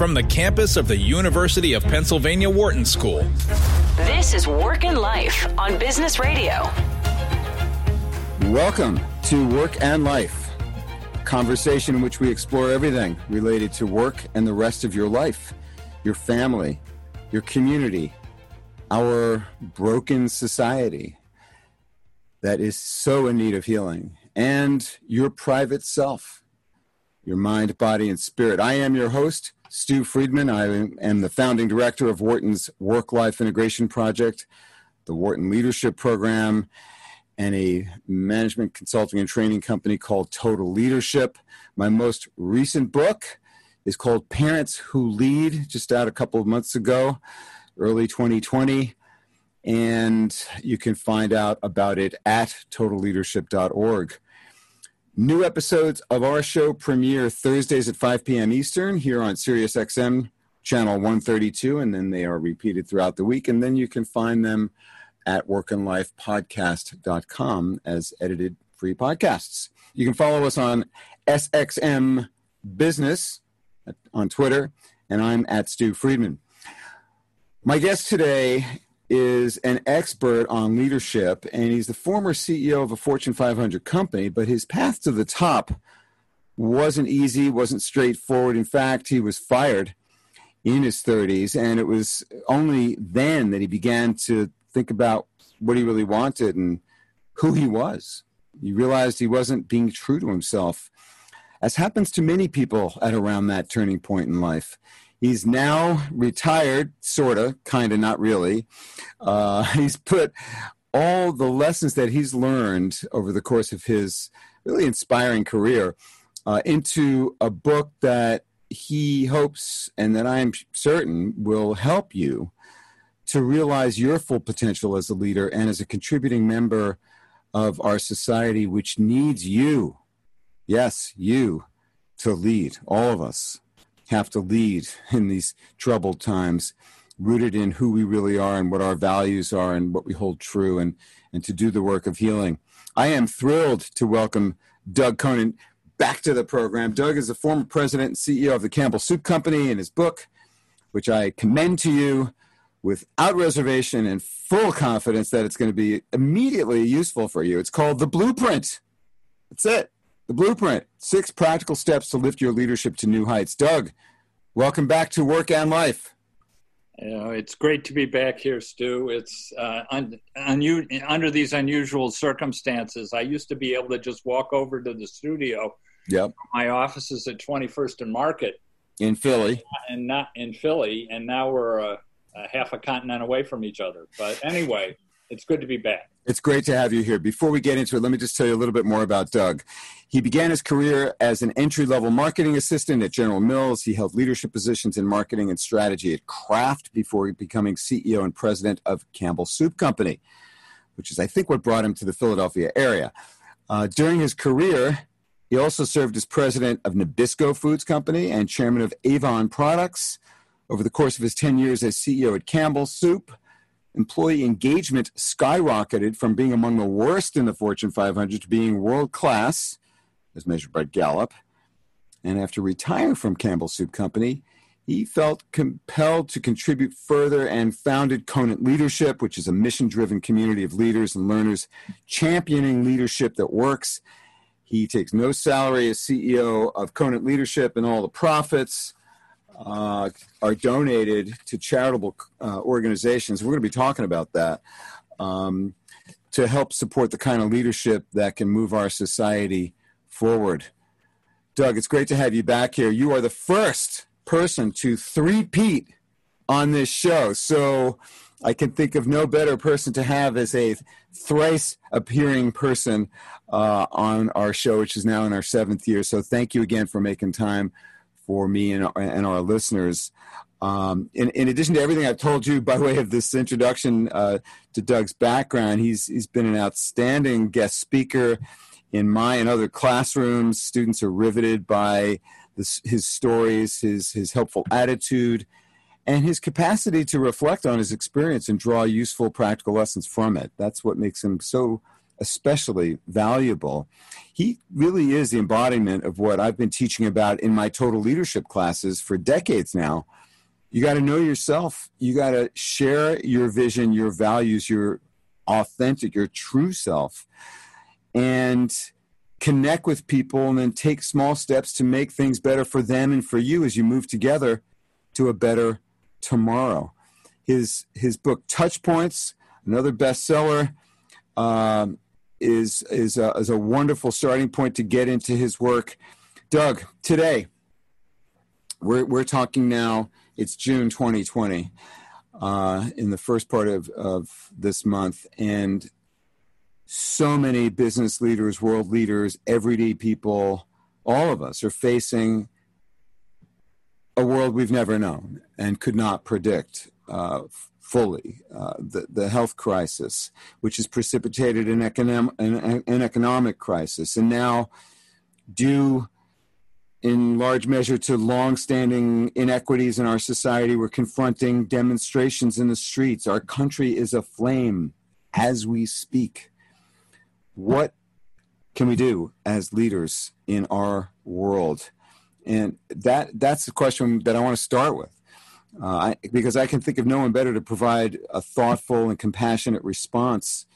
from the campus of the University of Pennsylvania Wharton School. This is Work and Life on Business Radio. Welcome to Work and Life, a conversation in which we explore everything related to work and the rest of your life, your family, your community, our broken society that is so in need of healing, and your private self, your mind, body, and spirit. I am your host, Stew Friedman. I am the founding director of Wharton's Work Life Integration Project, the Wharton Leadership Program, and a management consulting and training company called Total Leadership. My most recent book is called Parents Who Lead, just out a couple of months ago, early 2020. And you can find out about it at totalleadership.org. New episodes of our show premiere Thursdays at 5 p.m. Eastern here on SiriusXM channel 132, and then they are repeated throughout the week. And then you can find them at workandlifepodcast.com as edited free podcasts. You can follow us on SXM Business on Twitter, and I'm at Stew Friedman. My guest today is an expert on leadership, and he's the former CEO of a Fortune 500 company, but his path to the top wasn't easy, wasn't straightforward. In fact, he was fired in his 30s, and it was only then that he began to think about what he really wanted and who he was. He realized he wasn't being true to himself, as happens to many people at around that turning point in life. He's now retired, sort of, kind of, not really. Uh, he's put all the lessons that he's learned over the course of his really inspiring career uh, into a book that he hopes and that I'm certain will help you to realize your full potential as a leader and as a contributing member of our society, which needs you. Yes, you to lead, all of us have to lead in these troubled times, rooted in who we really are and what our values are and what we hold true, and, and to do the work of healing. I am thrilled to welcome Doug Conant back to the program. Doug is the former president and CEO of the Campbell Soup Company, and his book, which I commend to you without reservation and full confidence that it's going to be immediately useful for you. It's called The Blueprint. That's it. The Blueprint Six Practical Steps to Lift Your Leadership to New Heights. Doug, welcome back to Work and Life. You know, it's great to be back here, Stew. It's uh, un- un- under these unusual circumstances. I used to be able to just walk over to the studio. Yep. My office is at 21st and Market in Philly, and not in Philly. And now we're a, a half a continent away from each other. But anyway, it's good to be back. It's great to have you here. Before we get into it, let me just tell you a little bit more about Doug. He began his career as an entry level marketing assistant at General Mills. He held leadership positions in marketing and strategy at Kraft before becoming CEO and president of Campbell Soup Company, which is, I think, what brought him to the Philadelphia area. Uh, during his career, he also served as president of Nabisco Foods Company and chairman of Avon Products. Over the course of his 10 years as CEO at Campbell Soup, employee engagement skyrocketed from being among the worst in the Fortune 500 to being world class, as measured by Gallup. And after retiring from Campbell Soup Company, he felt compelled to contribute further and founded Conant Leadership, which is a mission driven community of leaders and learners championing leadership that works. He takes no salary as CEO of Conant Leadership, and all the profits uh, are donated to charitable uh, organizations. We're going to be talking about that um, to help support the kind of leadership that can move our society forward. Doug, it's great to have you back here. You are the first person to three-peat on this show. So I can think of no better person to have as a thrice appearing person uh, on our show, which is now in our seventh year. So thank you again for making time for me and, and our listeners. Um, in, in, addition to everything I've told you by way of this introduction uh, to Doug's background, he's he's been an outstanding guest speaker in my and other classrooms. Students are riveted by this, his stories, his his helpful attitude, and his capacity to reflect on his experience and draw useful practical lessons from it. That's what makes him so especially valuable. He really is the embodiment of what I've been teaching about in my total leadership classes for decades now. You got to know yourself. You got to share your vision, your values, your authentic, your true self, and connect with people and then take small steps to make things better for them and for you as you move together to a better tomorrow. His his book Touch Points, another bestseller, um, is is a, is a wonderful starting point to get into his work. Doug, today we're we're talking now. It's June 2020, uh, in the first part of of this month, and so many business leaders, world leaders, everyday people, all of us are facing a world we've never known and could not predict uh, fully. Uh, the, the health crisis, which has precipitated an, economic an, an economic crisis, and now, due in large measure to long-standing inequities in our society, we're confronting demonstrations in the streets. Our country is aflame as we speak what can we do as leaders in our world? And that that's the question that I want to start with. Uh, I, because I can think of no one better to provide a thoughtful and compassionate response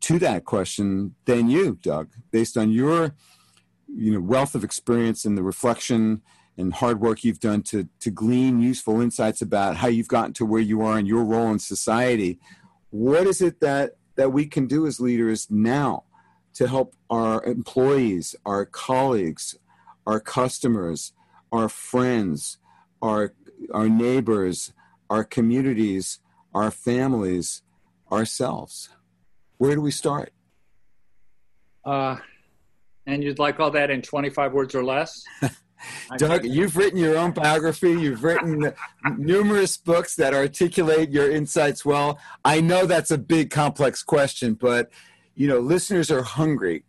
to that question than you, Doug, based on your you know wealth of experience and the reflection and hard work you've done to to glean useful insights about how you've gotten to where you are and your role in society. What is it that that we can do as leaders now to help our employees, our colleagues, our customers, our friends, our, our neighbors, our communities, our families, ourselves? Where do we start? Uh, and you'd like all that in 25 words or less? Doug, you've written your own biography. You've written numerous books that articulate your insights well. I know that's a big, complex question, but you know, listeners are hungry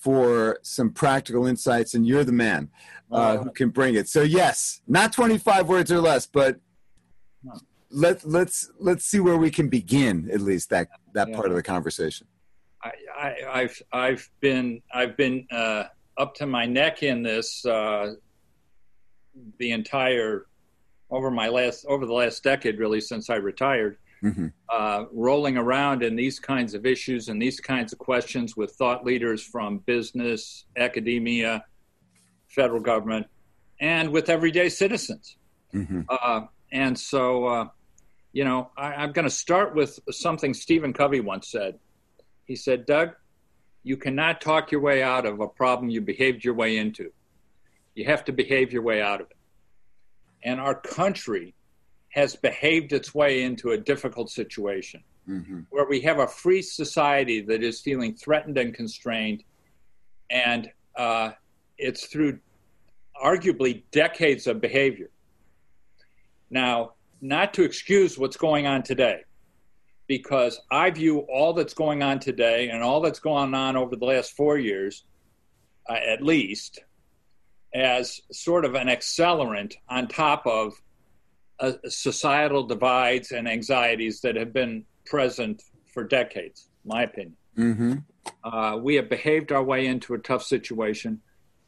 for some practical insights, and you're the man uh, who can bring it. So, yes, not 25 words or less, but let let's let's see where we can begin at least that that yeah. part of the conversation. I, have I've been I've been uh, up to my neck in this uh, the entire over my last over the last decade really since I retired, mm-hmm. uh, rolling around in these kinds of issues and these kinds of questions with thought leaders from business, academia, federal government, and with everyday citizens. Mm-hmm. Uh, and so, uh, you know, I, am going to start with something Stephen Covey once said. He said, Doug, you cannot talk your way out of a problem you behaved your way into. You have to behave your way out of it. And our country has behaved its way into a difficult situation mm-hmm. where we have a free society that is feeling threatened and constrained. And uh, it's through arguably decades of behavior. Now, not to excuse what's going on today, because I view all that's going on today and all that's going on over the last four years, uh, at least, as sort of an accelerant on top of uh, societal divides and anxieties that have been present for decades, my opinion. Mm-hmm. Uh, we have behaved our way into a tough situation,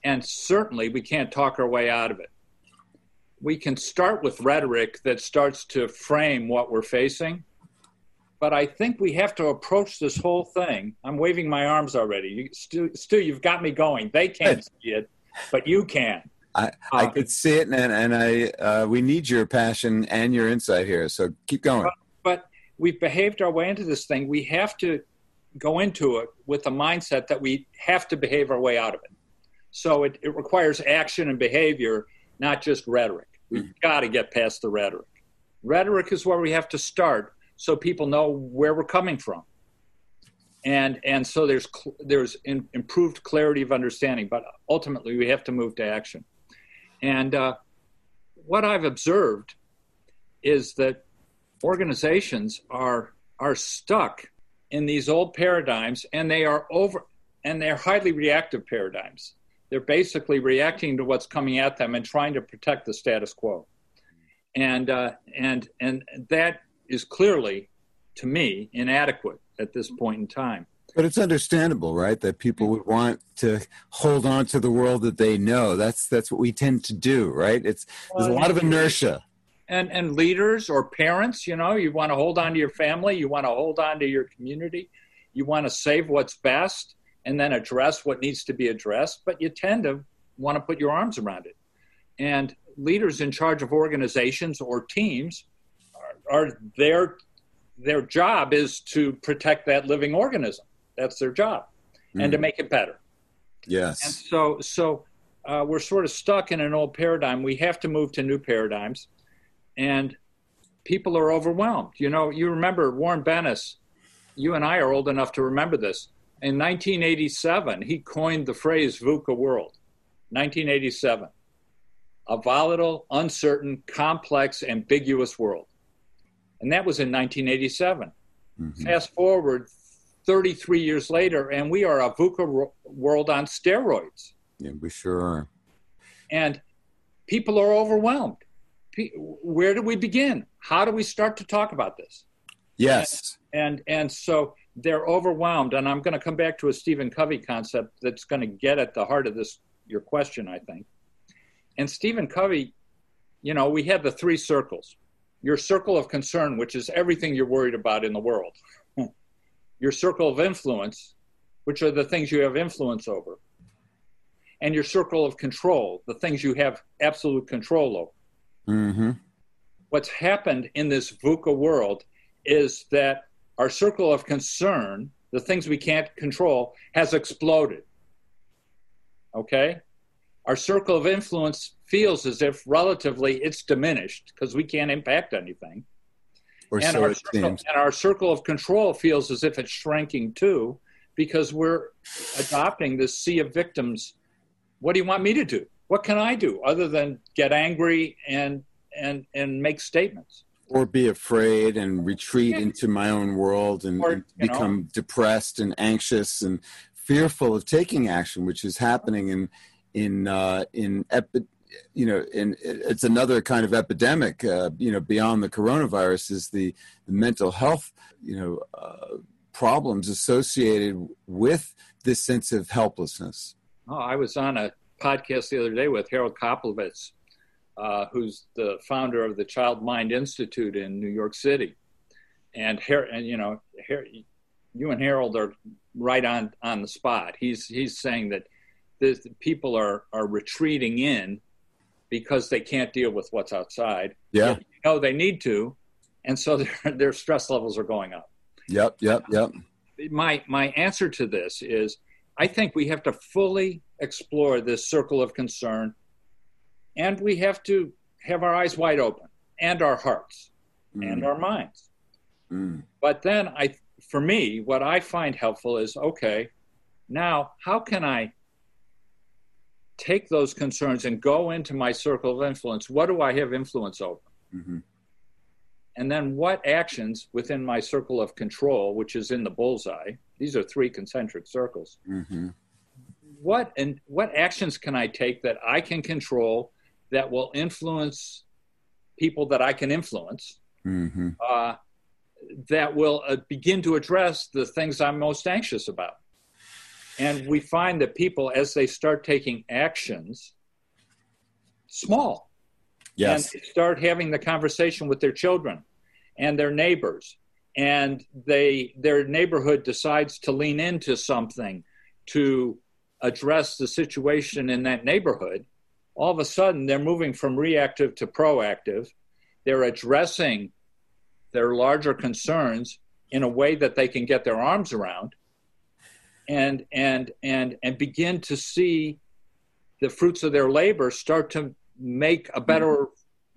and certainly we can't talk our way out of it. We can start with rhetoric that starts to frame what we're facing, but I think we have to approach this whole thing. I'm waving my arms already. You, Stew, Stew, you've got me going. They can't see it, but you can. I, I uh, could see it, and, and I uh, we need your passion and your insight here. So keep going. But, but we've behaved our way into this thing. We have to go into it with the mindset that we have to behave our way out of it. So it, it requires action and behavior, not just rhetoric. We've mm-hmm. got to get past the rhetoric. Rhetoric is where we have to start, so people know where we're coming from. And and so there's there's in, improved clarity of understanding, but ultimately we have to move to action. And uh, what I've observed is that organizations are are stuck in these old paradigms, and they are over and they're highly reactive paradigms. They're basically reacting to what's coming at them and trying to protect the status quo. And uh, and and that is clearly, to me, inadequate at this point in time. But it's understandable, right? That people would want to hold on to the world that they know. That's that's what we tend to do, right? It's there's a lot of inertia. And and leaders or parents, you know, you want to hold on to your family, you want to hold on to your community, you want to save what's best and then address what needs to be addressed, but you tend to want to put your arms around it. And leaders in charge of organizations or teams are, are their their job is to protect that living organism. That's their job, mm. and to mm. make it better. Yes. And so so uh, we're sort of stuck in an old paradigm. We have to move to new paradigms, and people are overwhelmed. You know, you remember Warren Bennis. You and I are old enough to remember this. In 1987, he coined the phrase VUCA world. 1987 a volatile, uncertain, complex, ambiguous world. And that was in 1987. Mm-hmm. Fast forward 33 years later, and we are a VUCA world on steroids. Yeah, we sure are. And people are overwhelmed. Where do we begin? How do we start to talk about this? Yes. And and, and so they're overwhelmed. And I'm going to come back to a Stephen Covey concept that's going to get at the heart of this your question, I think. And Stephen Covey, you know, we had the three circles your circle of concern, which is everything you're worried about in the world, your circle of influence, which are the things you have influence over, and your circle of control, the things you have absolute control over. Mm-hmm. What's happened in this VUCA world is that our circle of concern, the things we can't control, has exploded. Okay? our circle of influence feels as if relatively it's diminished because we can't impact anything. Or and, so our it circle, seems. and our circle of control feels as if it's shrinking too because we're adopting this sea of victims. What do you want me to do? What can I do other than get angry and and and make statements? Or be afraid and retreat yeah. into my own world and, or, and become know, depressed and anxious and fearful of taking action, which is happening in in uh, in epi- you know in it's another kind of epidemic uh, you know beyond the coronavirus is the, the mental health you know uh, problems associated with this sense of helplessness. Oh i was on a podcast the other day with harold Koplewicz uh, who's the founder of the child mind institute in new york city. And Her- and you know Her- you and harold are right on on the spot. He's he's saying that the people are are retreating in because they can't deal with what's outside. Yeah. You know they need to, and so their their stress levels are going up. Yep, yep, yep. My my answer to this is I think we have to fully explore this circle of concern and we have to have our eyes wide open and our hearts mm. and our minds. Mm. But then I for me what I find helpful is okay, now how can I take those concerns and go into my circle of influence. What do I have influence over? Mm-hmm. And then what actions within my circle of control, which is in the bullseye, these are three concentric circles. Mm-hmm. What and what actions can I take that I can control that will influence people that I can influence? Mm-hmm. Uh, that will uh, begin to address the things I'm most anxious about. And we find that people, as they start taking actions, small, yes, and start having the conversation with their children and their neighbors, and they their neighborhood decides to lean into something to address the situation in that neighborhood, all of a sudden they're moving from reactive to proactive. They're addressing their larger concerns in a way that they can get their arms around and and and and begin to see the fruits of their labor start to make a better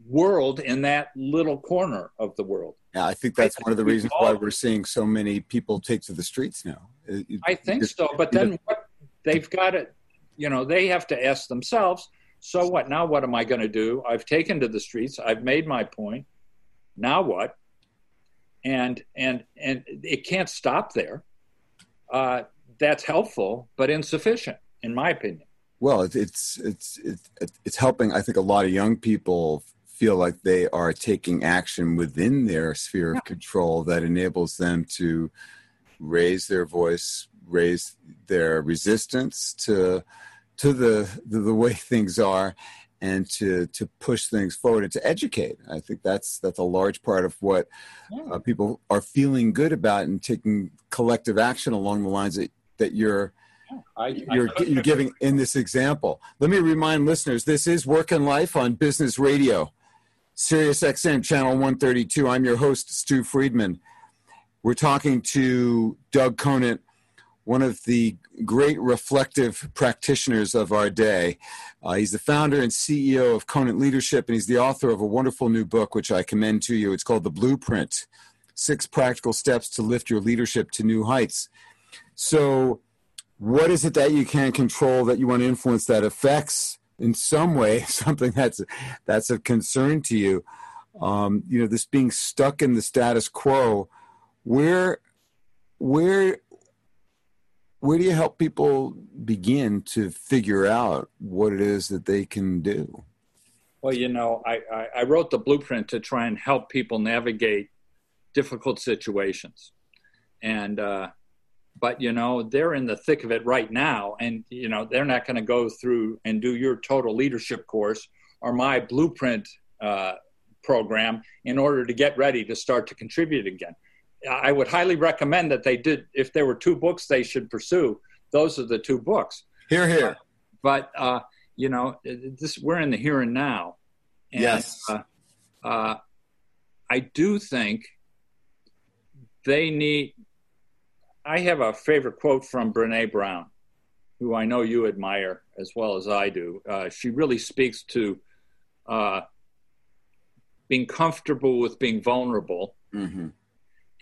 world in that little corner of the world. Yeah, I think that's I one of the reasons why we're seeing so many people take to the streets now. I think so, but then what they've got it, you know, they have to ask themselves, so what? Now what am I going to do? I've taken to the streets. I've made my point. Now what? And and and it can't stop there. Uh, that's helpful but insufficient, in my opinion. Well, it's it's it's it's helping. I think a lot of young people feel like they are taking action within their sphere of control that enables them to raise their voice, raise their resistance to to the the, the way things are, and to to push things forward and to educate. I think that's that's a large part of what uh, people are feeling good about and taking collective action along the lines that that you're. I, you're, I, you're giving in this example. Let me remind listeners this is Work and Life on Business Radio, Sirius XM Channel 132. I'm your host, Stew Friedman. We're talking to Doug Conant, one of the great reflective practitioners of our day. Uh, he's the founder and CEO of Conant Leadership, and he's the author of a wonderful new book, which I commend to you. It's called The Blueprint Six Practical Steps to Lift Your Leadership to New Heights. So, what is it that you can control that you want to influence that affects in some way something that's that's of concern to you? Um, you know, this being stuck in the status quo. Where, where where do you help people begin to figure out what it is that they can do? Well, you know, I, I, I wrote the blueprint to try and help people navigate difficult situations. And, uh, but you know they're in the thick of it right now and you know they're not going to go through and do your total leadership course or my blueprint uh, program in order to get ready to start to contribute again I would highly recommend that they did. If there were two books they should pursue, those are the two books. Here, here. But uh, you know, this we're in the here and now. And, yes. Uh, uh, I do think they need. I have a favorite quote from Brene Brown, who I know you admire as well as I do. Uh, she really speaks to uh, being comfortable with being vulnerable. Mm-hmm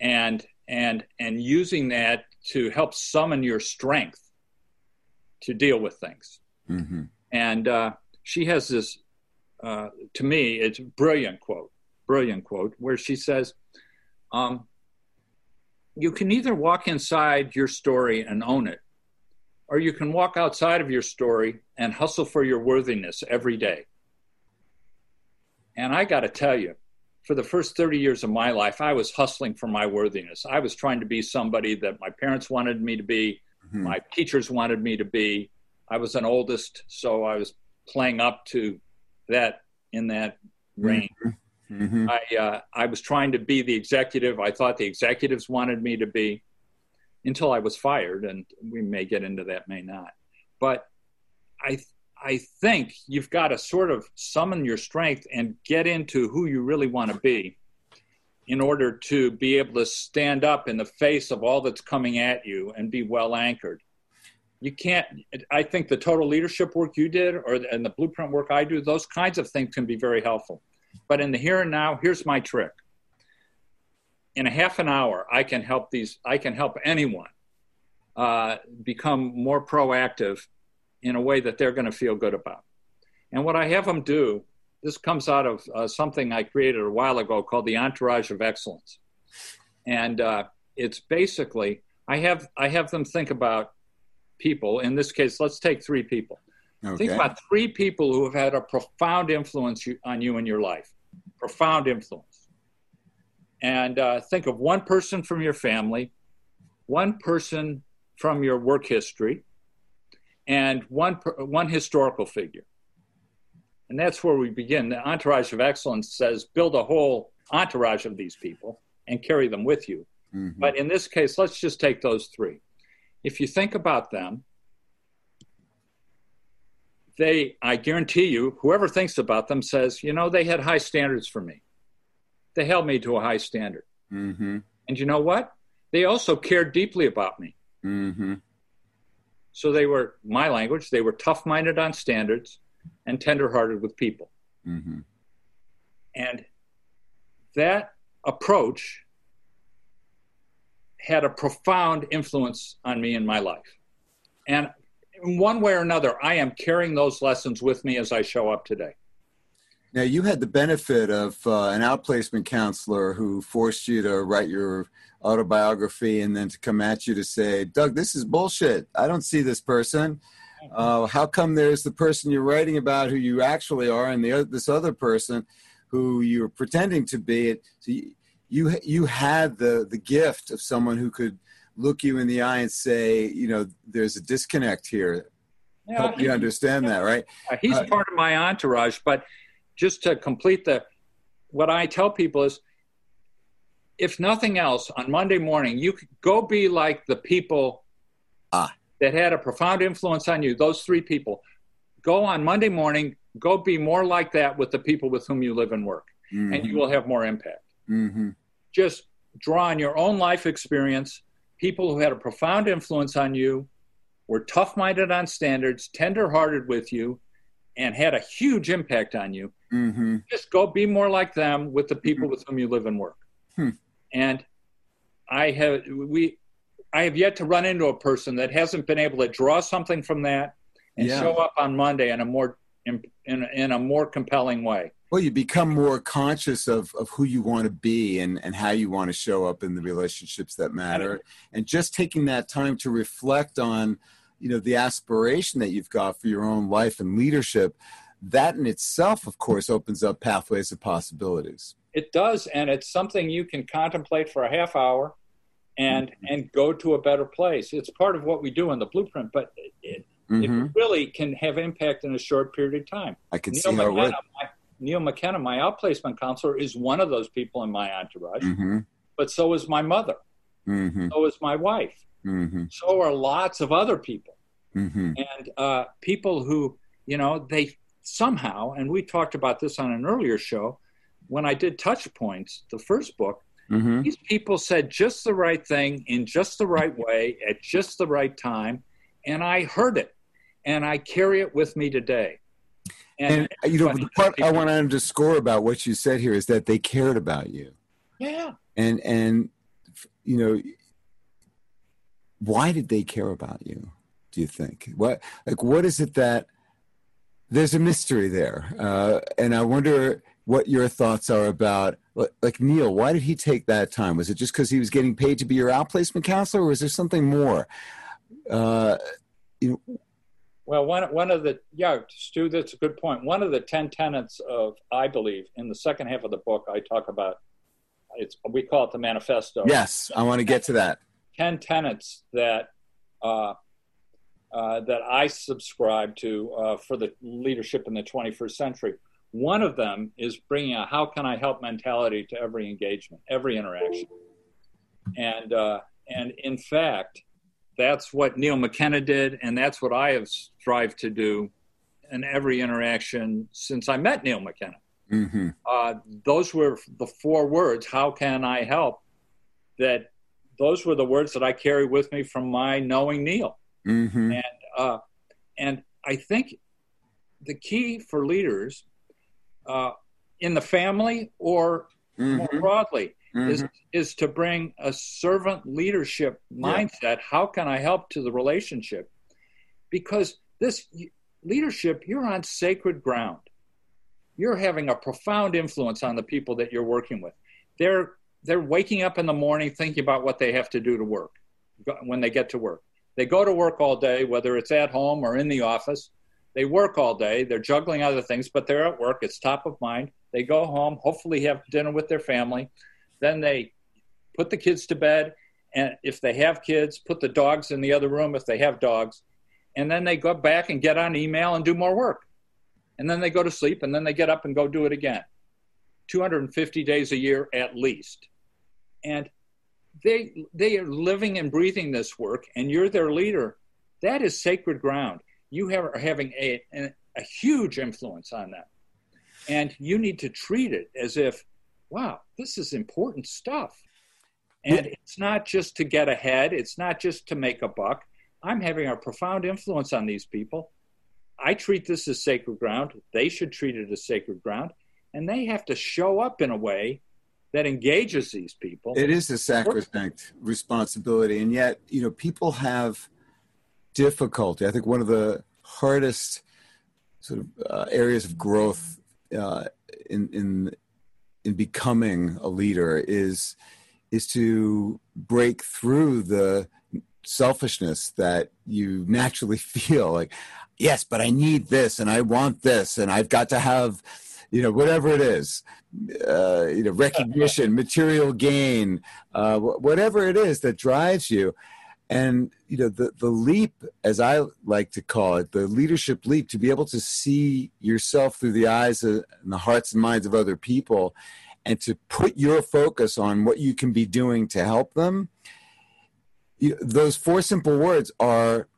and and and using that to help summon your strength to deal with things. Mm-hmm. And uh, she has this, uh, to me, it's a brilliant quote, brilliant quote, where she says, um, "You can either walk inside your story and own it, or you can walk outside of your story and hustle for your worthiness every day." And I got to tell you, for the first 30 years of my life, I was hustling for my worthiness. I was trying to be somebody that my parents wanted me to be, mm-hmm. my teachers wanted me to be. I was an oldest, so I was playing up to that in that range. Mm-hmm. Mm-hmm. I uh, I was trying to be the executive I thought the executives wanted me to be, until I was fired, and we may get into that, may not. But I I think you've got to sort of summon your strength and get into who you really want to be in order to be able to stand up in the face of all that's coming at you and be well anchored. You can't, I think the total leadership work you did or and the blueprint work I do, those kinds of things can be very helpful. But in the here and now, here's my trick. In a half an hour, I can help these, I can help anyone uh, become more proactive in a way that they're going to feel good about. And what I have them do, this comes out of uh, something I created a while ago called the Entourage of Excellence. And uh, it's basically, I have, I have them think about people. In this case, let's take three people. Okay. Think about three people who have had a profound influence on you in your life. Profound influence. And uh, think of one person from your family, one person from your work history, and one, one historical figure. And that's where we begin. The entourage of excellence says build a whole entourage of these people and carry them with you. Mm-hmm. But in this case, let's just take those three. If you think about them, they, I guarantee you, whoever thinks about them says, you know, they had high standards for me. They held me to a high standard. Mm-hmm. And you know what? They also cared deeply about me. Mm-hmm. So they were, my language, they were tough minded on standards and tender hearted with people. Mm-hmm. And that approach had a profound influence on me in my life. And in one way or another, I am carrying those lessons with me as I show up today. Now, you had the benefit of uh, an outplacement counselor who forced you to write your autobiography and then to come at you to say, Doug, this is bullshit. I don't see this person. Uh, how come there's the person you're writing about who you actually are and the this other person who you're pretending to be? So you, you, you had the, the gift of someone who could look you in the eye and say, you know, there's a disconnect here. Yeah, Help you understand that, right? He's uh, part of my entourage, but just to complete the, what I tell people is, if nothing else, on Monday morning, you could go be like the people ah. that had a profound influence on you. Those three people. Go on Monday morning. Go be more like that with the people with whom you live and work, mm-hmm. and you will have more impact. Mm-hmm. Just draw on your own life experience, people who had a profound influence on you, were tough minded on standards, tender hearted with you, and had a huge impact on you. Mm-hmm. Just go be more like them with the people mm-hmm. with whom you live and work. Hmm. And I have we I have yet to run into a person that hasn't been able to draw something from that and yeah. show up on Monday in a more in, in, in a more compelling way. Well, you become more conscious of, of who you want to be and, and how you want to show up in the relationships that matter. And just taking that time to reflect on, you know, the aspiration that you've got for your own life and leadership, that in itself, of course, opens up pathways of possibilities. It does, and it's something you can contemplate for a half hour and mm-hmm. and go to a better place. It's part of what we do in the blueprint, but it, mm-hmm. it really can have impact in a short period of time. I can Neil see how McKenna, my, Neil McKenna, my outplacement counselor, is one of those people in my entourage. Mm-hmm. But so is my mother. Mm-hmm. So is my wife. Mm-hmm. So are lots of other people. Mm-hmm. And uh, people who, you know, they somehow, and we talked about this on an earlier show when I did Touch Points, the first book, mm-hmm. these people said just the right thing in just the right way at just the right time. And I heard it and I carry it with me today. And, and you know, the part I want to underscore about what you said here is that they cared about you. Yeah. And and you know, why did they care about you? Do you think what like what is it that there's a mystery there, uh, and I wonder what your thoughts are about like Neil. Why did he take that time? Was it just because he was getting paid to be your outplacement counselor, or was there something more? Uh, you know, well, one one of the yeah, Stew, that's a good point. One of the ten tenets of I believe in the second half of the book, I talk about it's we call it the manifesto. Yes, I want to get to that. Ten tenets that uh, uh, that I subscribe to uh, for the leadership in the 21st century. One of them is bringing a "How can I help?" mentality to every engagement, every interaction, and uh, and in fact that's what Neil McKenna did, and that's what I have strived to do in every interaction since I met Neil McKenna. Mm-hmm. Uh, those were the four words. How can I help? That those were the words that I carry with me from my knowing Neil, mm-hmm. and uh, and I think the key for leaders uh, in the family or mm-hmm. more broadly mm-hmm. is is to bring a servant leadership mindset. Yeah. How can I help to the relationship? Because this leadership, you're on sacred ground. You're having a profound influence on the people that you're working with. They're they're waking up in the morning thinking about what they have to do to work when they get to work. They go to work all day, whether it's at home or in the office. They work all day. They're juggling other things, but they're at work. It's top of mind. They go home, hopefully have dinner with their family. Then they put the kids to bed, and if they have kids, put the dogs in the other room if they have dogs, and then they go back and get on email and do more work. And then they go to sleep, and then they get up and go do it again. 250 days a year at least. And they they are living and breathing this work, and you're their leader. That is sacred ground. You have, are having a, a, a huge influence on that. And you need to treat it as if wow, this is important stuff. And it's not just to get ahead, it's not just to make a buck. I'm having a profound influence on these people. I treat this as sacred ground. They should treat it as sacred ground. And they have to show up in a way that engages these people. It is a sacrosanct responsibility. And yet, you know, people have difficulty. I think one of the hardest sort of uh, areas of growth uh, in, in in becoming a leader is is to break through the selfishness that you naturally feel like yes but i need this and i want this and i've got to have you know, whatever it is, uh, you know, recognition, material gain, uh, whatever it is that drives you. And, you know, the, the leap, as I like to call it, the leadership leap to be able to see yourself through the eyes of, and the hearts and minds of other people and to put your focus on what you can be doing to help them. You, those four simple words are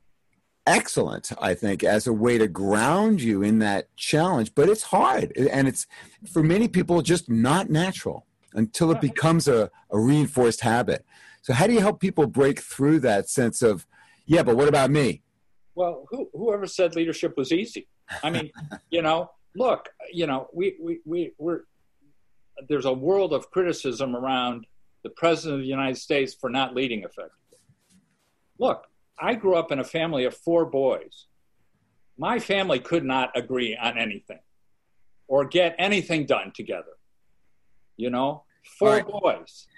excellent, I think, as a way to ground you in that challenge. But it's hard. And it's, for many people, just not natural until it becomes a, a reinforced habit. So, how do you help people break through that sense of, yeah, but what about me? Well, who, whoever said leadership was easy? I mean, you know, look, you know, we, we, we, we're, there's a world of criticism around the president of the United States for not leading effectively. Look, I grew up in a family of four boys. My family could not agree on anything or get anything done together. You know, four right. boys.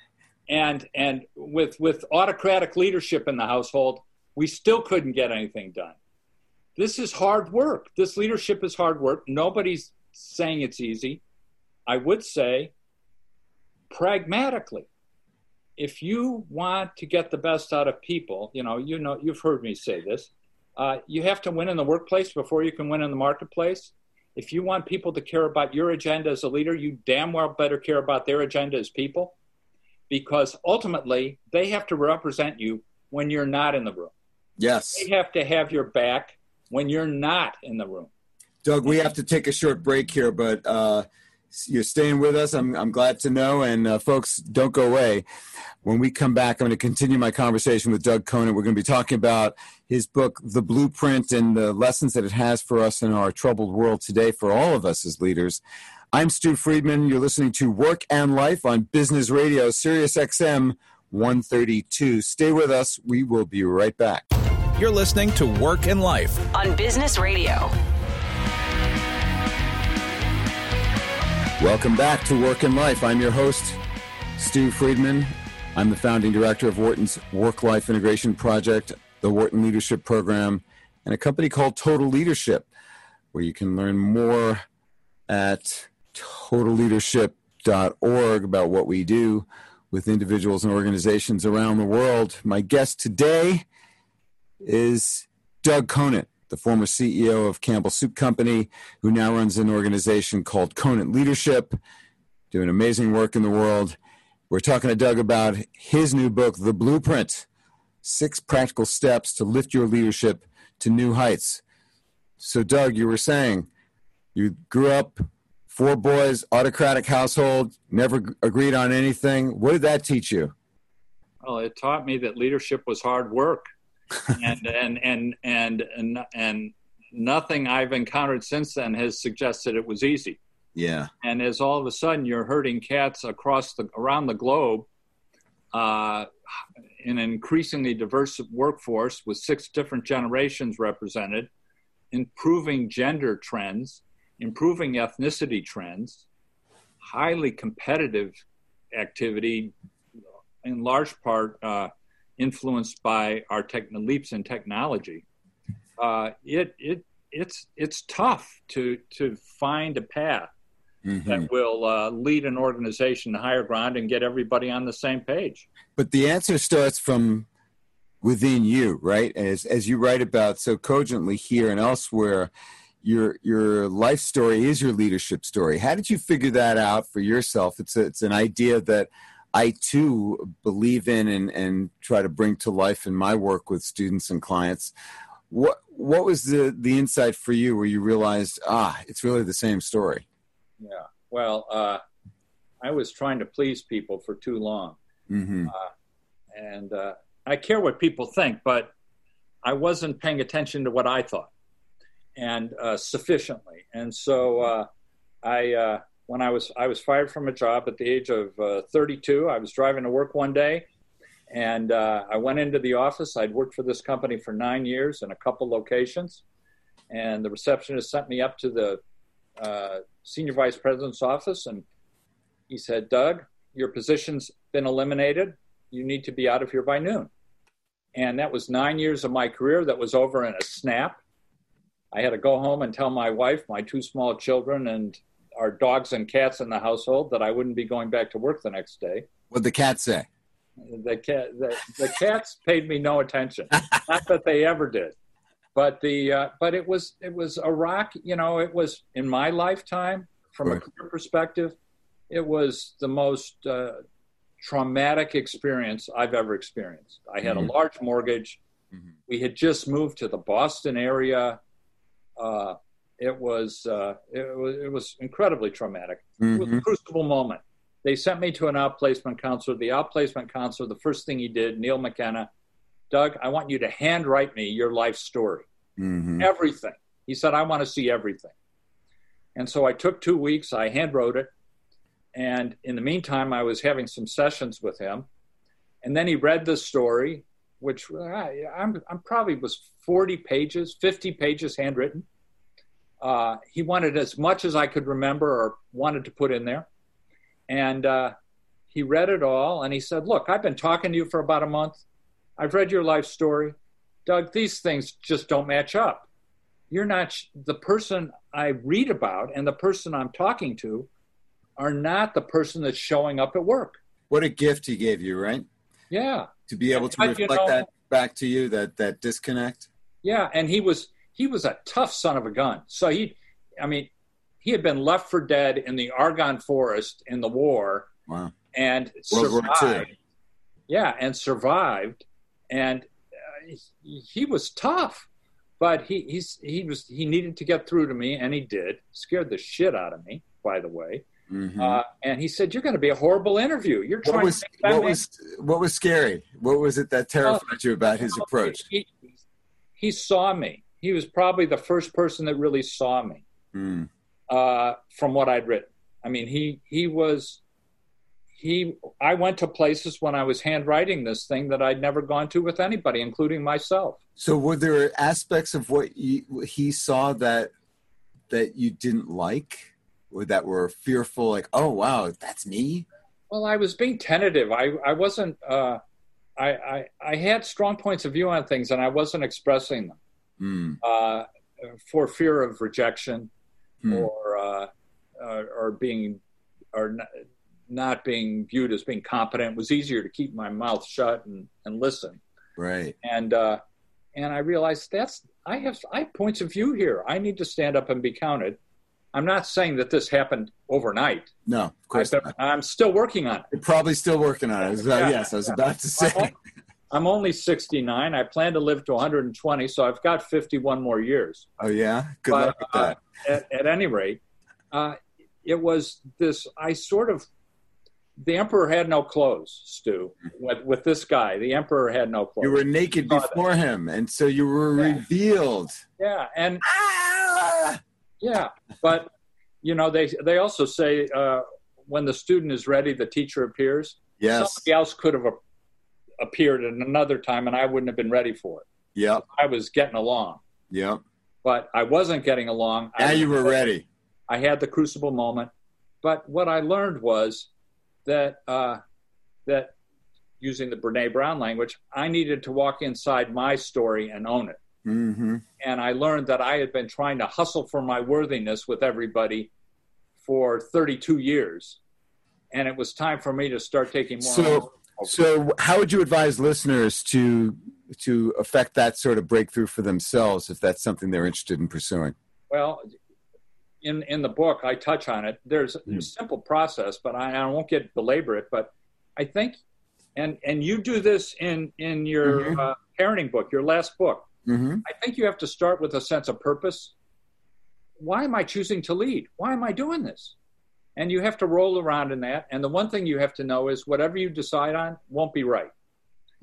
And and with with autocratic leadership in the household, we still couldn't get anything done. This is hard work. This leadership is hard work. Nobody's saying it's easy. I would say pragmatically if you want to get the best out of people, you know, you know, you've heard me say this. Uh, you have to win in the workplace before you can win in the marketplace. If you want people to care about your agenda as a leader, you damn well better care about their agenda as people, because ultimately they have to represent you when you're not in the room. Yes, they have to have your back when you're not in the room. Doug, we have to take a short break here, but. Uh, you're staying with us. I'm, I'm glad to know. And uh, folks, don't go away. When we come back, I'm going to continue my conversation with Doug Conant. We're going to be talking about his book, The Blueprint, and the lessons that it has for us in our troubled world today for all of us as leaders. I'm Stew Friedman. You're listening to Work and Life on Business Radio, Sirius XM 132. Stay with us. We will be right back. You're listening to Work and Life on Business Radio. Welcome back to Work and Life. I'm your host, Stew Friedman. I'm the founding director of Wharton's Work Life Integration Project, the Wharton Leadership Program, and a company called Total Leadership, where you can learn more at totalleadership.org about what we do with individuals and organizations around the world. My guest today is Doug Conant the former CEO of Campbell Soup Company, who now runs an organization called Conant Leadership, doing amazing work in the world. We're talking to Doug about his new book, The Blueprint Six Practical Steps to Lift Your Leadership to New Heights. So, Doug, you were saying you grew up four boys, autocratic household, never agreed on anything. What did that teach you? Well, it taught me that leadership was hard work and, and, and and and and nothing I've encountered since then has suggested it was easy. Yeah. And as all of a sudden you're herding cats across the around the globe, uh, in an increasingly diverse workforce with six different generations represented, improving gender trends, improving ethnicity trends, highly competitive activity, in large part uh, influenced by our tech- leaps in technology, uh, it it it's it's tough to to find a path mm-hmm. that will uh, lead an organization to higher ground and get everybody on the same page. But the answer starts from within you, right? As as you write about so cogently here and elsewhere, your your life story is your leadership story. How did you figure that out for yourself? It's a, it's an idea that I too believe in and, and try to bring to life in my work with students and clients. What what was the the insight for you where you realized ah it's really the same story? Yeah, well, uh, I was trying to please people for too long, mm-hmm. uh, and uh, I care what people think, but I wasn't paying attention to what I thought and uh, sufficiently, and so uh, I uh, when I was I was fired from a job at the age of uh, 32. I was driving to work one day, and uh, I went into the office. I'd worked for this company for nine years in a couple locations, and the receptionist sent me up to the senior vice president's office, and he said, "Doug, your position's been eliminated. You need to be out of here by noon." And that was nine years of my career that was over in a snap. I had to go home and tell my wife, my two small children, and our dogs and cats in the household that I wouldn't be going back to work the next day. What'd the cat say? The cat, the, the cats paid me no attention. Not that they ever did, but the uh, but it was it was a rock. You know, it was in my lifetime from a career perspective. It was the most uh, traumatic experience I've ever experienced. I had Mhm. a large mortgage. Mhm. We had just moved to the Boston area. Uh, it was uh, it was it was incredibly traumatic. It was a Mhm. crucible moment. They sent me to an outplacement counselor. The outplacement counselor, the first thing he did, Neil McKenna, Doug, I want you to handwrite me your life story, Mhm. everything. He said, I want to see everything. And so I took two weeks. I handwrote it. And in the meantime, I was having some sessions with him. And then he read the story, which I, I'm, I'm probably was 40 pages, 50 pages handwritten. Uh, he wanted as much as I could remember or wanted to put in there. And uh, he read it all and he said, Look, I've been talking to you for about a month. I've read your life story. Doug, these things just don't match up. You're not the person I read about and the person I'm talking to are not the person that's showing up at work. What a gift he gave you, right? Yeah. To be able to But, you reflect know- that back to you, that that disconnect. Yeah, and he was he was a tough son of a gun. So he, I mean, he had been left for dead in the Argonne Forest in the war, Wow. and World survived. Yeah, and survived, and uh, he, he was tough, but he he's he was he needed to get through to me, and he did. Scared the shit out of me, by the way. Mhm. Uh, and he said, "You're going to be a horrible interview. You're trying." what was to make that what was what was scary? What was it that terrified you about his approach? He, he saw me. He was probably the first person that really saw me Mm. uh, from what I'd written. I mean, he he was he. I went to places when I was handwriting this thing that I'd never gone to with anybody, including myself. So, were there aspects of what you, he saw that that you didn't like, that were fearful? Like, oh wow, that's me. Well, I was being tentative. I I wasn't. Uh, I, I I had strong points of view on things, and I wasn't expressing them Mm. uh, for fear of rejection. Hmm. or uh, uh, or being or not, not being viewed as being competent it was easier to keep my mouth shut and, and listen Right. and uh, and I realized that's I have I have points of view here I need to stand up and be counted I'm not saying that this happened overnight No, of course been- I'm still working on it You're probably still working on it. I Yeah. yes, I was about to say. I'm only 69 I plan to live to 120 so I've got 51 more years Oh yeah, good But, luck with uh, that. at, at any rate, uh, it was this. I sort of, the emperor had no clothes, Stew. With, with this guy, the emperor had no clothes. You were naked before him, and so you were Yeah. revealed. yeah, and Ah! Yeah, but you know they they also say uh, when the student is ready, the teacher appears. Yes. Somebody else could have a- appeared at another time, and I wouldn't have been ready for it. Yep. I was getting along, Yep. but I wasn't getting along. Now you were ready. I had the crucible moment. But what I learned was that uh, that using the Brene Brown language, I needed to walk inside my story and own it. Hmm And I learned that I had been trying to hustle for my worthiness with everybody for 32 years, and it was time for me to start taking more. So, so how would you advise listeners to to affect that sort of breakthrough for themselves if that's something they're interested in pursuing? Well, in in the book, I touch on it. There's a simple process, but I, I won't get belabor it. But I think, and and you do this in in your Mhm. uh, parenting book, your last book. Mm-hmm. I think you have to start with a sense of purpose. Why am I choosing to lead? Why am I doing this? And you have to roll around in that. And the one thing you have to know is whatever you decide on won't be right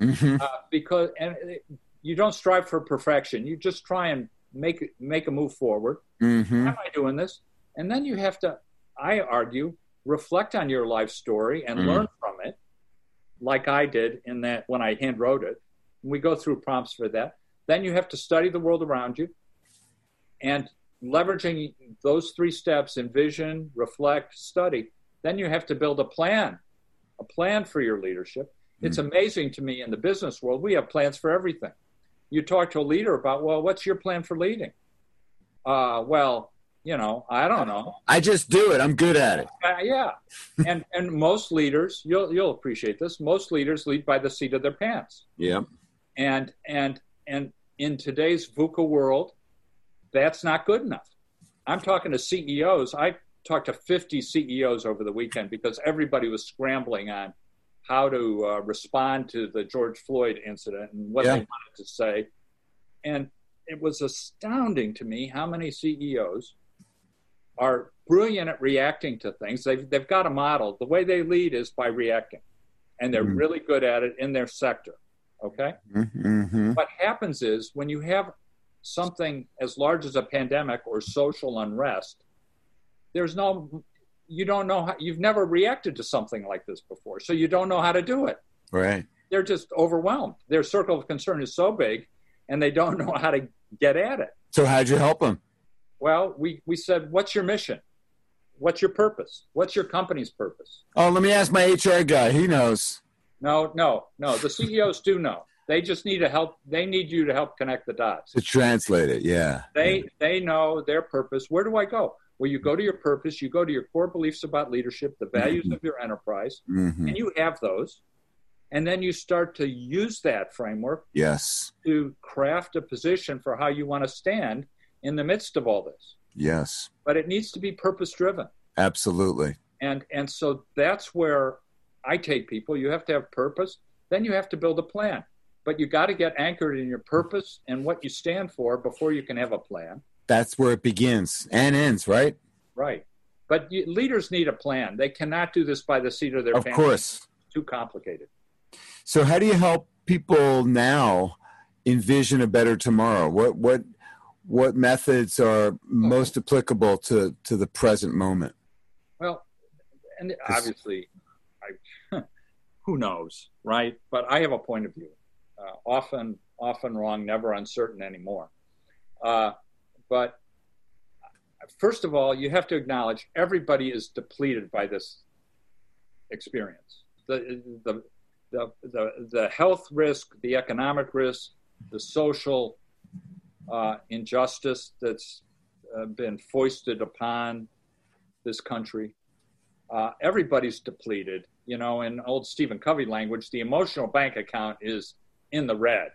Mm-hmm. uh, because and you don't strive for perfection. You just try and make make a move forward. Mm-hmm. Why am I doing this? And then you have to, I argue, reflect on your life story and Mm. learn from it, like I did in that when I hand wrote it. We go through prompts for that. Then you have to study the world around you and leveraging those three steps envision, reflect, study. Then you have to build a plan, a plan for your leadership. It's amazing to me in the business world, we have plans for everything. You talk to a leader about, well, what's your plan for leading? Uh, well, you know, I don't know. I just do it. I'm good at it. Uh, yeah, and and most leaders, you'll you'll appreciate this. Most leaders lead by the seat of their pants. Yeah. And and and in today's VUCA world, that's not good enough. I'm talking to CEOs. I talked to 50 CEOs over the weekend because everybody was scrambling on how to uh, respond to the George Floyd incident and what Yeah. they wanted to say. And it was astounding to me how many CEOs are brilliant at reacting to things. They've, they've got a model. The way they lead is by reacting, and they're Mhm. really good at it in their sector. Okay? Mm-hmm. What happens is when you have something as large as a pandemic or social unrest, there's no, you don't know, how, you've never reacted to something like this before, so you don't know how to do it. Right. They're just overwhelmed. Their circle of concern is so big, and they don't know how to get at it. So how'd you help them? Well, we, we said, what's your mission? What's your purpose? What's your company's purpose? Oh, let me ask my HR guy. He knows. No, no, no. The CEOs do know. They just need to help. They need you to help connect the dots. To translate it, yeah. They they know their purpose. Where do I go? Well, you go to your purpose. You go to your core beliefs about leadership, the values of your enterprise, hmm and you have those. And then you start to use that framework Yes. to craft a position for how you want to stand in the midst of all this. Yes. But it needs to be purpose driven. Absolutely. and and so that's where i take people you have to have purpose then you have to build a plan but you got to get anchored in your purpose and what you stand for before you can have a plan That's where it begins and ends, right? right but you, leaders need a plan they cannot do this by the seat of their Of pants. course. It's too complicated So how do you help people now envision a better tomorrow? What what what methods are oh. most applicable to to the present moment? well and obviously who knows right? But i have a point of view. Uh, often often wrong never uncertain anymore. Uh, but first of all you have to acknowledge everybody is depleted by this experience. The the the, the, the health risk the economic risk the social uh, injustice that's uh, been foisted upon this country uh, everybody's depleted. You know, in old Stephen Covey language, the emotional bank account is in the red.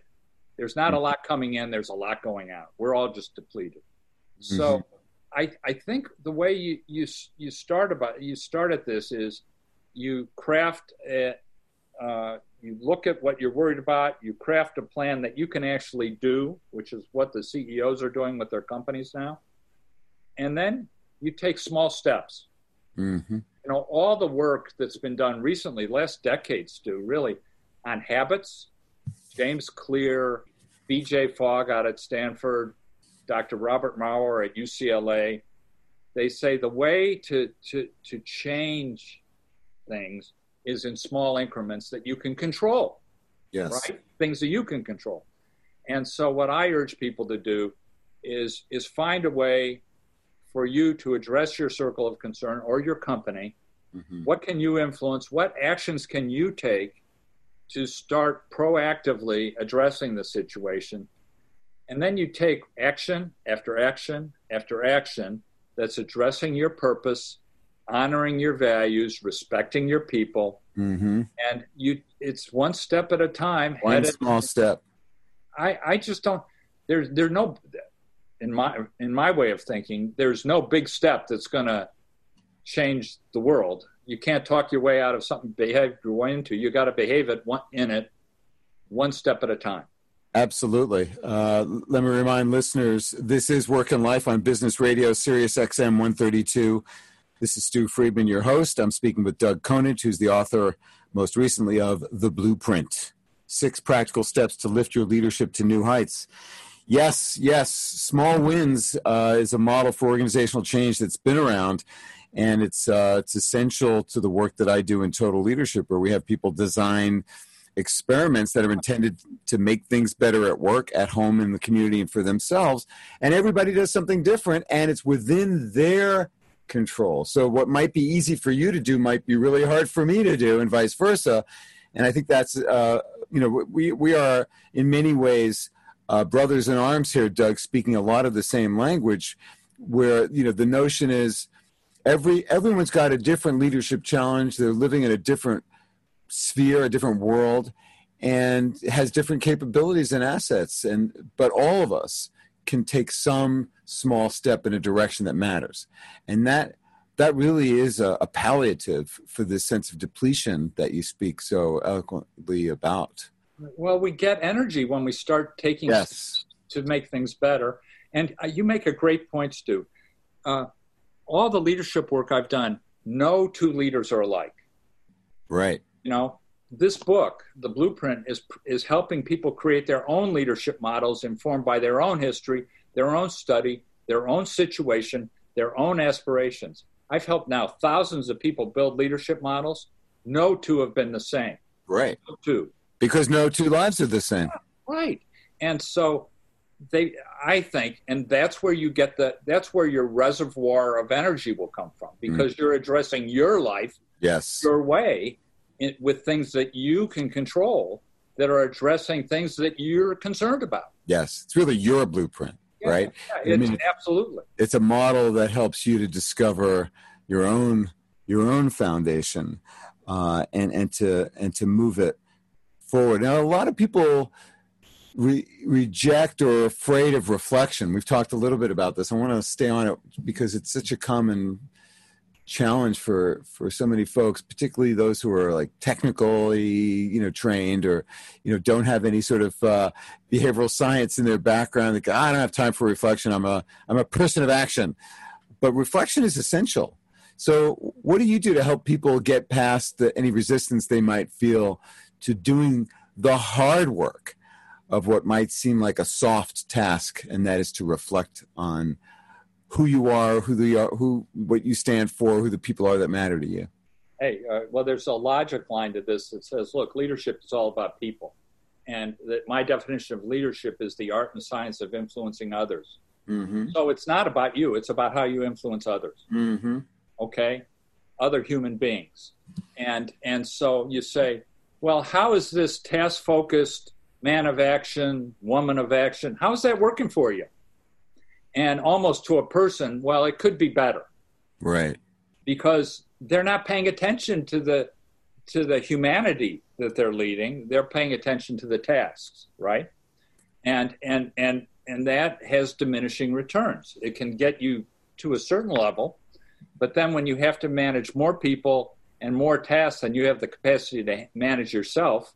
There's not a lot coming in. There's a lot going out. We're all just depleted. So, I I think the way you you you start about you start at this is you craft a, uh, you look at what you're worried about. You craft a plan that you can actually do, which is what the CEOs are doing with their companies now, and then you take small steps hmm you know all the work that's been done recently last decades do really on habits james clear bj fogg out at stanford dr robert maurer at ucla they say the way to to to change things is in small increments that you can control Yes. right? Things that you can control. And so what I urge people to do is is find a way for you to address your circle of concern or your company. Mhm. What can you influence? What actions can you take to start proactively addressing the situation? And then you take action after action after action that's addressing your purpose, honoring your values, respecting your people, hmm and you it's one step at a time One small step. I, I just don't there's there's no in my in my way of thinking there's no big step that's going to change the world you can't talk your way out of something behave your way into you got to behave it one, in it one step at a time Absolutely. Uh, let me remind listeners this is Work and Life on Business Radio, Sirius XM 132. This is Stew Friedman, your host. I'm speaking with Doug Conant, who's the author most recently of The Blueprint Six Practical Steps to Lift Your Leadership to New Heights. Yes, yes, small wins uh, is a model for organizational change that's been around. And it's uh, it's essential to the work that I do in total leadership, where we have people design experiments that are intended to make things better at work, at home, in the community, and for themselves. And everybody does something different, and it's within their control. So, what might be easy for you to do might be really hard for me to do, and vice versa. And I think that's, uh, you know, we, we are in many ways uh, brothers in arms here, Doug, speaking a lot of the same language. where you know the notion is every everyone's got a different leadership challenge. They're living in a different sphere, a different world, and has different capabilities and assets. And but all of us can take some small step in a direction that matters, and that that really is a, a palliative for this sense of depletion that you speak so eloquently about. Well, we get energy when we start taking yes. to make things better. And uh, you make a great point, Stew. Uh, all the leadership work I've done, no two leaders are alike. Right. You know, this book, the blueprint, is is helping people create their own leadership models informed by their own history, their own study, their own situation, their own aspirations. I've helped now thousands of people build leadership models. No two have been the same. Right. No two. Because no two lives are the same. Right. And so they I think and that's where you get the that's where your reservoir of energy will come from because mm-hmm. you're addressing your life yes your way in, with things that you can control that are addressing things that you're concerned about. Yes, it's really your blueprint, yeah, right? Yeah, I mean, absolutely. It's a model that helps you to discover your own your own foundation uh, and and to and to move it forward. Now, a lot of people re- reject or are afraid of reflection. We've talked a little bit about this. I want to stay on it because it's such a common challenge for for so many folks particularly those who are like technically you know trained or you know don't have any sort of uh, behavioral science in their background like i don't have time for reflection i'm a i'm a person of action but reflection is essential so what do you do to help people get past the, any resistance they might feel to doing the hard work of what might seem like a soft task and that is to reflect on who you are, who the who what you stand for, who the people are that matter to you. Hey, uh, well, there's a logic line to this that says, look, leadership is all about people, and that my definition of leadership is the art and science of influencing others. Mm-hmm. So it's not about you; it's about how you influence others. Mm-hmm. Okay, other human beings, and and so you say, well, how is this task focused man of action, woman of action? How is that working for you? and almost to a person, well, it could be better. Right. Because they're not paying attention to the to the humanity that they're leading. They're paying attention to the tasks, right? And and and and that has diminishing returns. It can get you to a certain level, but then when you have to manage more people and more tasks than you have the capacity to manage yourself,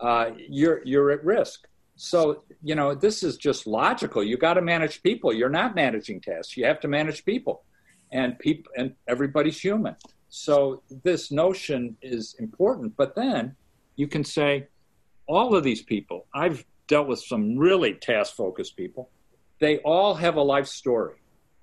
uh, you're you're at risk. So, you know, this is just logical. You got to manage people. You're not managing tasks. You have to manage people. And people and everybody's human. So this notion is important, but then you can say all of these people, I've dealt with some really task focused people. They all have a life story.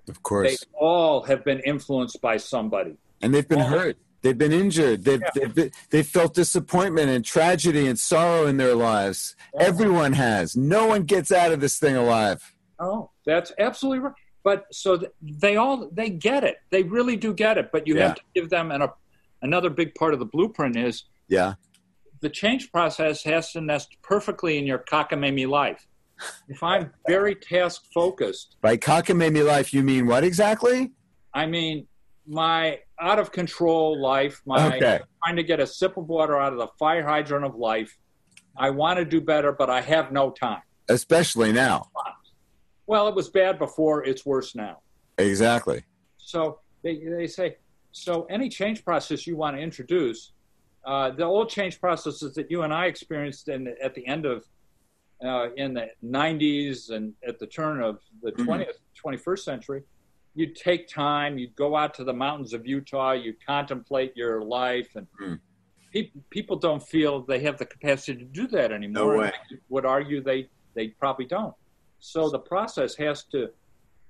Of course. They all have been influenced by somebody. And they've been all hurt. They've been injured. They've, yeah. they've, they've, felt disappointment and tragedy and sorrow in their lives. Yeah. Everyone has. No one gets out of this thing alive. Oh, that's absolutely right. But so they all they get it. They really do get it. But you yeah. have to give them an, a, another big part of the blueprint is yeah the change process has to nest perfectly in your cockamamie life. If I'm very task focused, by cockamamie life, you mean what exactly? I mean my out of control life, my okay. trying to get a sip of water out of the fire hydrant of life. I want to do better, but I have no time. Especially now. Well, it was bad before, it's worse now. Exactly. So they, they say, so any change process you want to introduce, uh, the old change processes that you and I experienced in, at the end of uh, in the 90s and at the turn of the mm-hmm. 20th, 21st century, you'd take time, you'd go out to the mountains of Utah, you'd contemplate your life, and mm. pe- people don't feel they have the capacity to do that anymore. No way. Would argue they they probably don't. So the process has to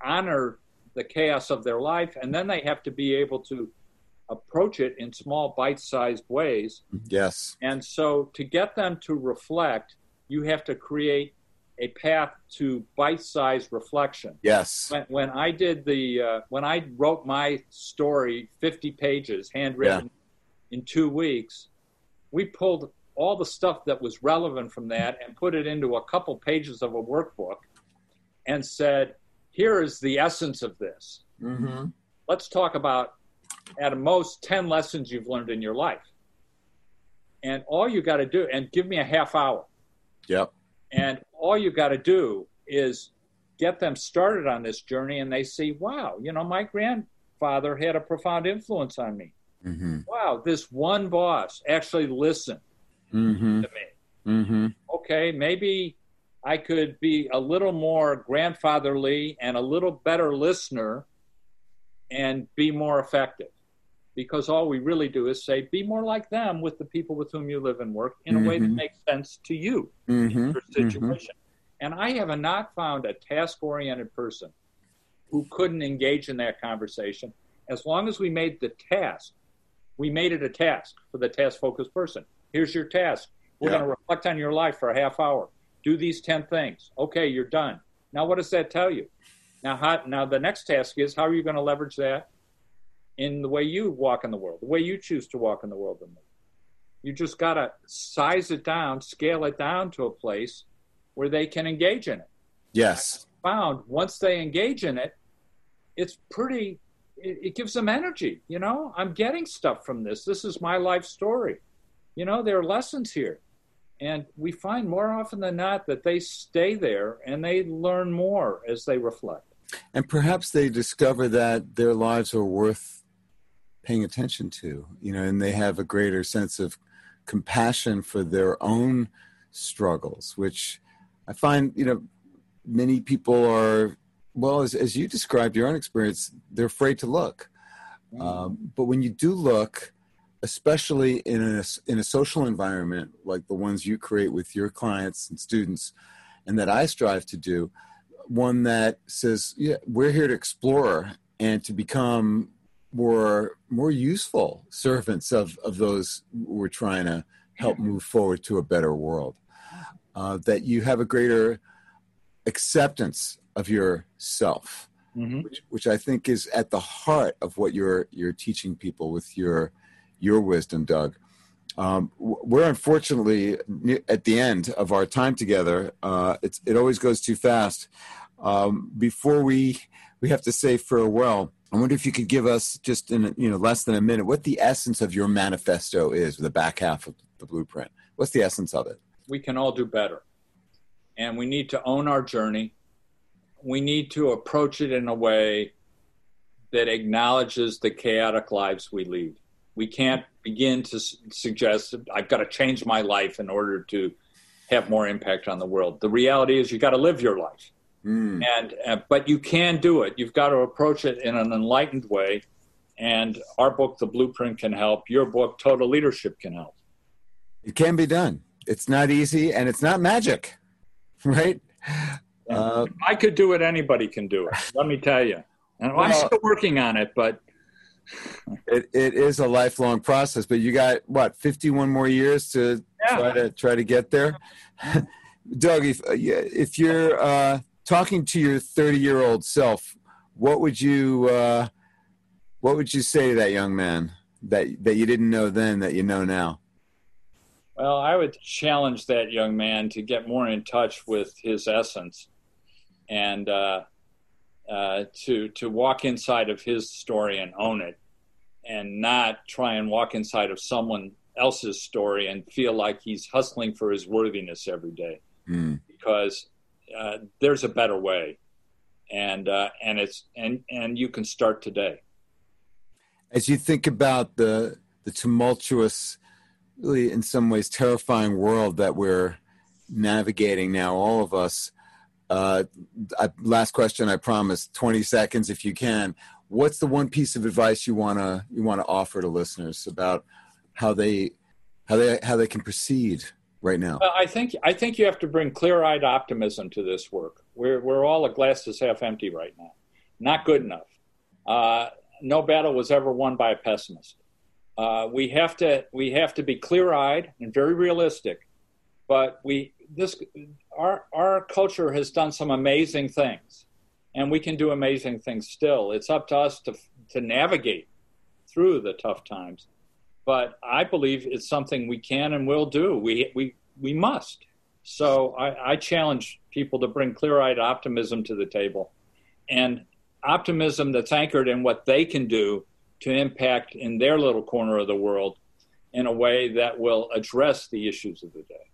honor the chaos of their life, and then they have to be able to approach it in small, bite-sized ways. Yes. And so to get them to reflect, you have to create a path to bite-sized reflection. Yes. When, when I did the uh, when I wrote my story, fifty pages, handwritten, yeah. in two weeks, we pulled all the stuff that was relevant from that and put it into a couple pages of a workbook, and said, here is the essence of this. Mm-hmm. Let's talk about at most 10 lessons you've learned in your life. And all you got to do, and give me a half hour. Yep. And all you've got to do is get them started on this journey, and they see, wow, you know, my grandfather had a profound influence on me. Mm-hmm. Wow, this one boss actually listened Mm-hmm. to me. Mm-hmm. Okay, maybe I could be a little more grandfatherly and a little better listener and be more effective. Because all we really do is say, be more like them with the people with whom you live and work in a way that Mhm. makes sense to you, Mm-hmm. your situation. And I have not found a task oriented person who couldn't engage in that conversation as long as we made the task, we made it a task for the task focused person. Here's your task. We're Yeah. going to reflect on your life for a half hour. Do these 10 things. Okay, you're done. Now, what does that tell you? Now, how, now the next task is how are you going to leverage that in the way you walk in the world, the way you choose to walk in the world? You just got to size it down, scale it down to a place where they can engage in it. Yes. Found once they engage in it, it's pretty, it, it gives them energy. You know, I'm getting stuff from this. This is my life story. You know, there are lessons here. And we find more often than not that they stay there and they learn more as they reflect. And perhaps they discover that their lives are worth paying attention to, you know, and they have a greater sense of compassion for their own struggles, which I find, you know, many people are, well, as, as you described your own experience, they're afraid to look. Um, but when you do look, especially in a, in a social environment like the ones you create with your clients and students, and that I strive to do, one that says, "Yeah, we're here to explore and to become more more useful servants of of those we're trying to help move forward to a better world." Uh, that you have a greater acceptance of yourself Mm-hmm. which, which I think is at the heart of what you're you're teaching people with your your wisdom, Doug. Um, we're unfortunately at the end of our time together. Uh, it's it always goes too fast. Um, before we we have to say farewell, I wonder if you could give us just in you know less than a minute what the essence of your manifesto is, the back half of the blueprint. What's the essence of it? we can all do better. And we need to own our journey. We need to approach it in a way that acknowledges the chaotic lives we lead. We can't begin to suggest I've got to change my life in order to have more impact on the world. The reality is you got to live your life. Mm. And uh, but you can do it. You've got to approach it in an enlightened way. And our book, The Blueprint, can help. Your book, Total Leadership, can help. It can be done. It's not easy and it's not magic, right? Uh, I could do it, anybody can do it. Let me tell you. And I'm still working on it, but it, it is a lifelong process, but you got what 51 more years to Yeah. try to try to get there. Doug, if uh, if you're uh, talking to your 30 year old self, what would you uh, what would you say to that young man that that you didn't know then that you know now? well, I would challenge that young man to get more in touch with his essence and uh, uh, to to walk inside of his story and own it, and not try and walk inside of someone else's story and feel like he's hustling for his worthiness every day. Mm. because uh, there's a better way, and uh, and it's and and you can start today. As you think about the the tumultuous, really in some ways terrifying world that we're navigating now, all of us. Uh, I, last question, I promise. Twenty seconds, if you can. What's the one piece of advice you wanna you wanna offer to listeners about how they how they how they can proceed right now? Well, I think I think you have to bring clear-eyed optimism to this work. We're we're all a glass is half empty right now. Not good enough. Uh, no battle was ever won by a pessimist. Uh, we have to we have to be clear-eyed and very realistic. But we this our our culture has done some amazing things, and we can do amazing things still. It's up to us to to navigate through the tough times but I believe it's something we can and will do. We we we must. So I, I challenge people to bring clear-eyed optimism to the table, and optimism that's anchored in what they can do to impact in their little corner of the world in a way that will address the issues of the day.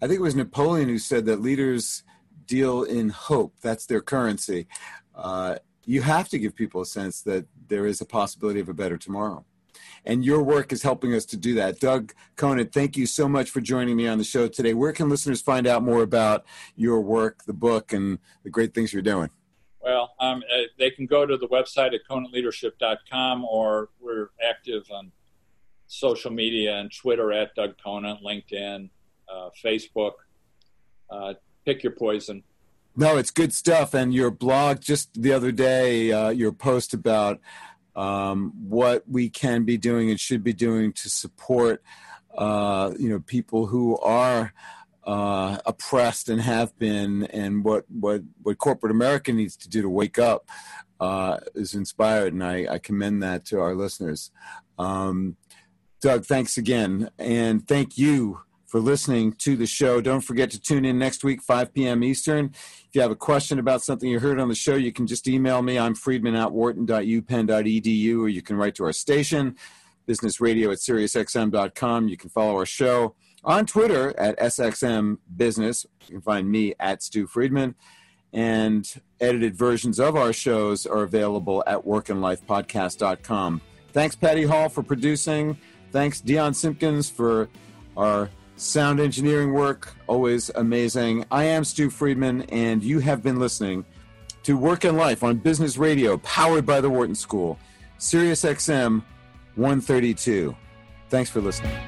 I think it was Napoleon who said that leaders deal in hope. That's their currency. Uh, you have to give people a sense that there is a possibility of a better tomorrow. And your work is helping us to do that. Doug Conant, thank you so much for joining me on the show today. Where can listeners find out more about your work, the book, and the great things you're doing? Well, um, uh, they can go to the website at conantleadership.com or we're active on social media and Twitter at Doug Conant, LinkedIn, uh, Facebook. Uh, pick your poison. No, it's good stuff. And your blog just the other day, uh, your post about um, what we can be doing and should be doing to support, uh, you know, people who are uh, oppressed and have been, and what what what corporate America needs to do to wake up uh, is inspired, and I, I, commend that to our listeners. Um, Doug, thanks again, and thank you for listening to the show. Don't forget to tune in next week, 5 p.m. Eastern. If you have a question about something you heard on the show, you can just email me. I'm friedman at wharton.upenn.edu, or you can write to our station, business radio at SiriusXM.com. You can follow our show on Twitter at SXM Business. You can find me at Stew Friedman. And edited versions of our shows are available at workandlifepodcast.com. Thanks, Patty Hall, for producing. Thanks, Dion Simpkins, for our sound engineering work, always amazing. I am Stew Friedman, and you have been listening to Work and Life on Business Radio, powered by the Wharton School, Sirius XM 132. Thanks for listening.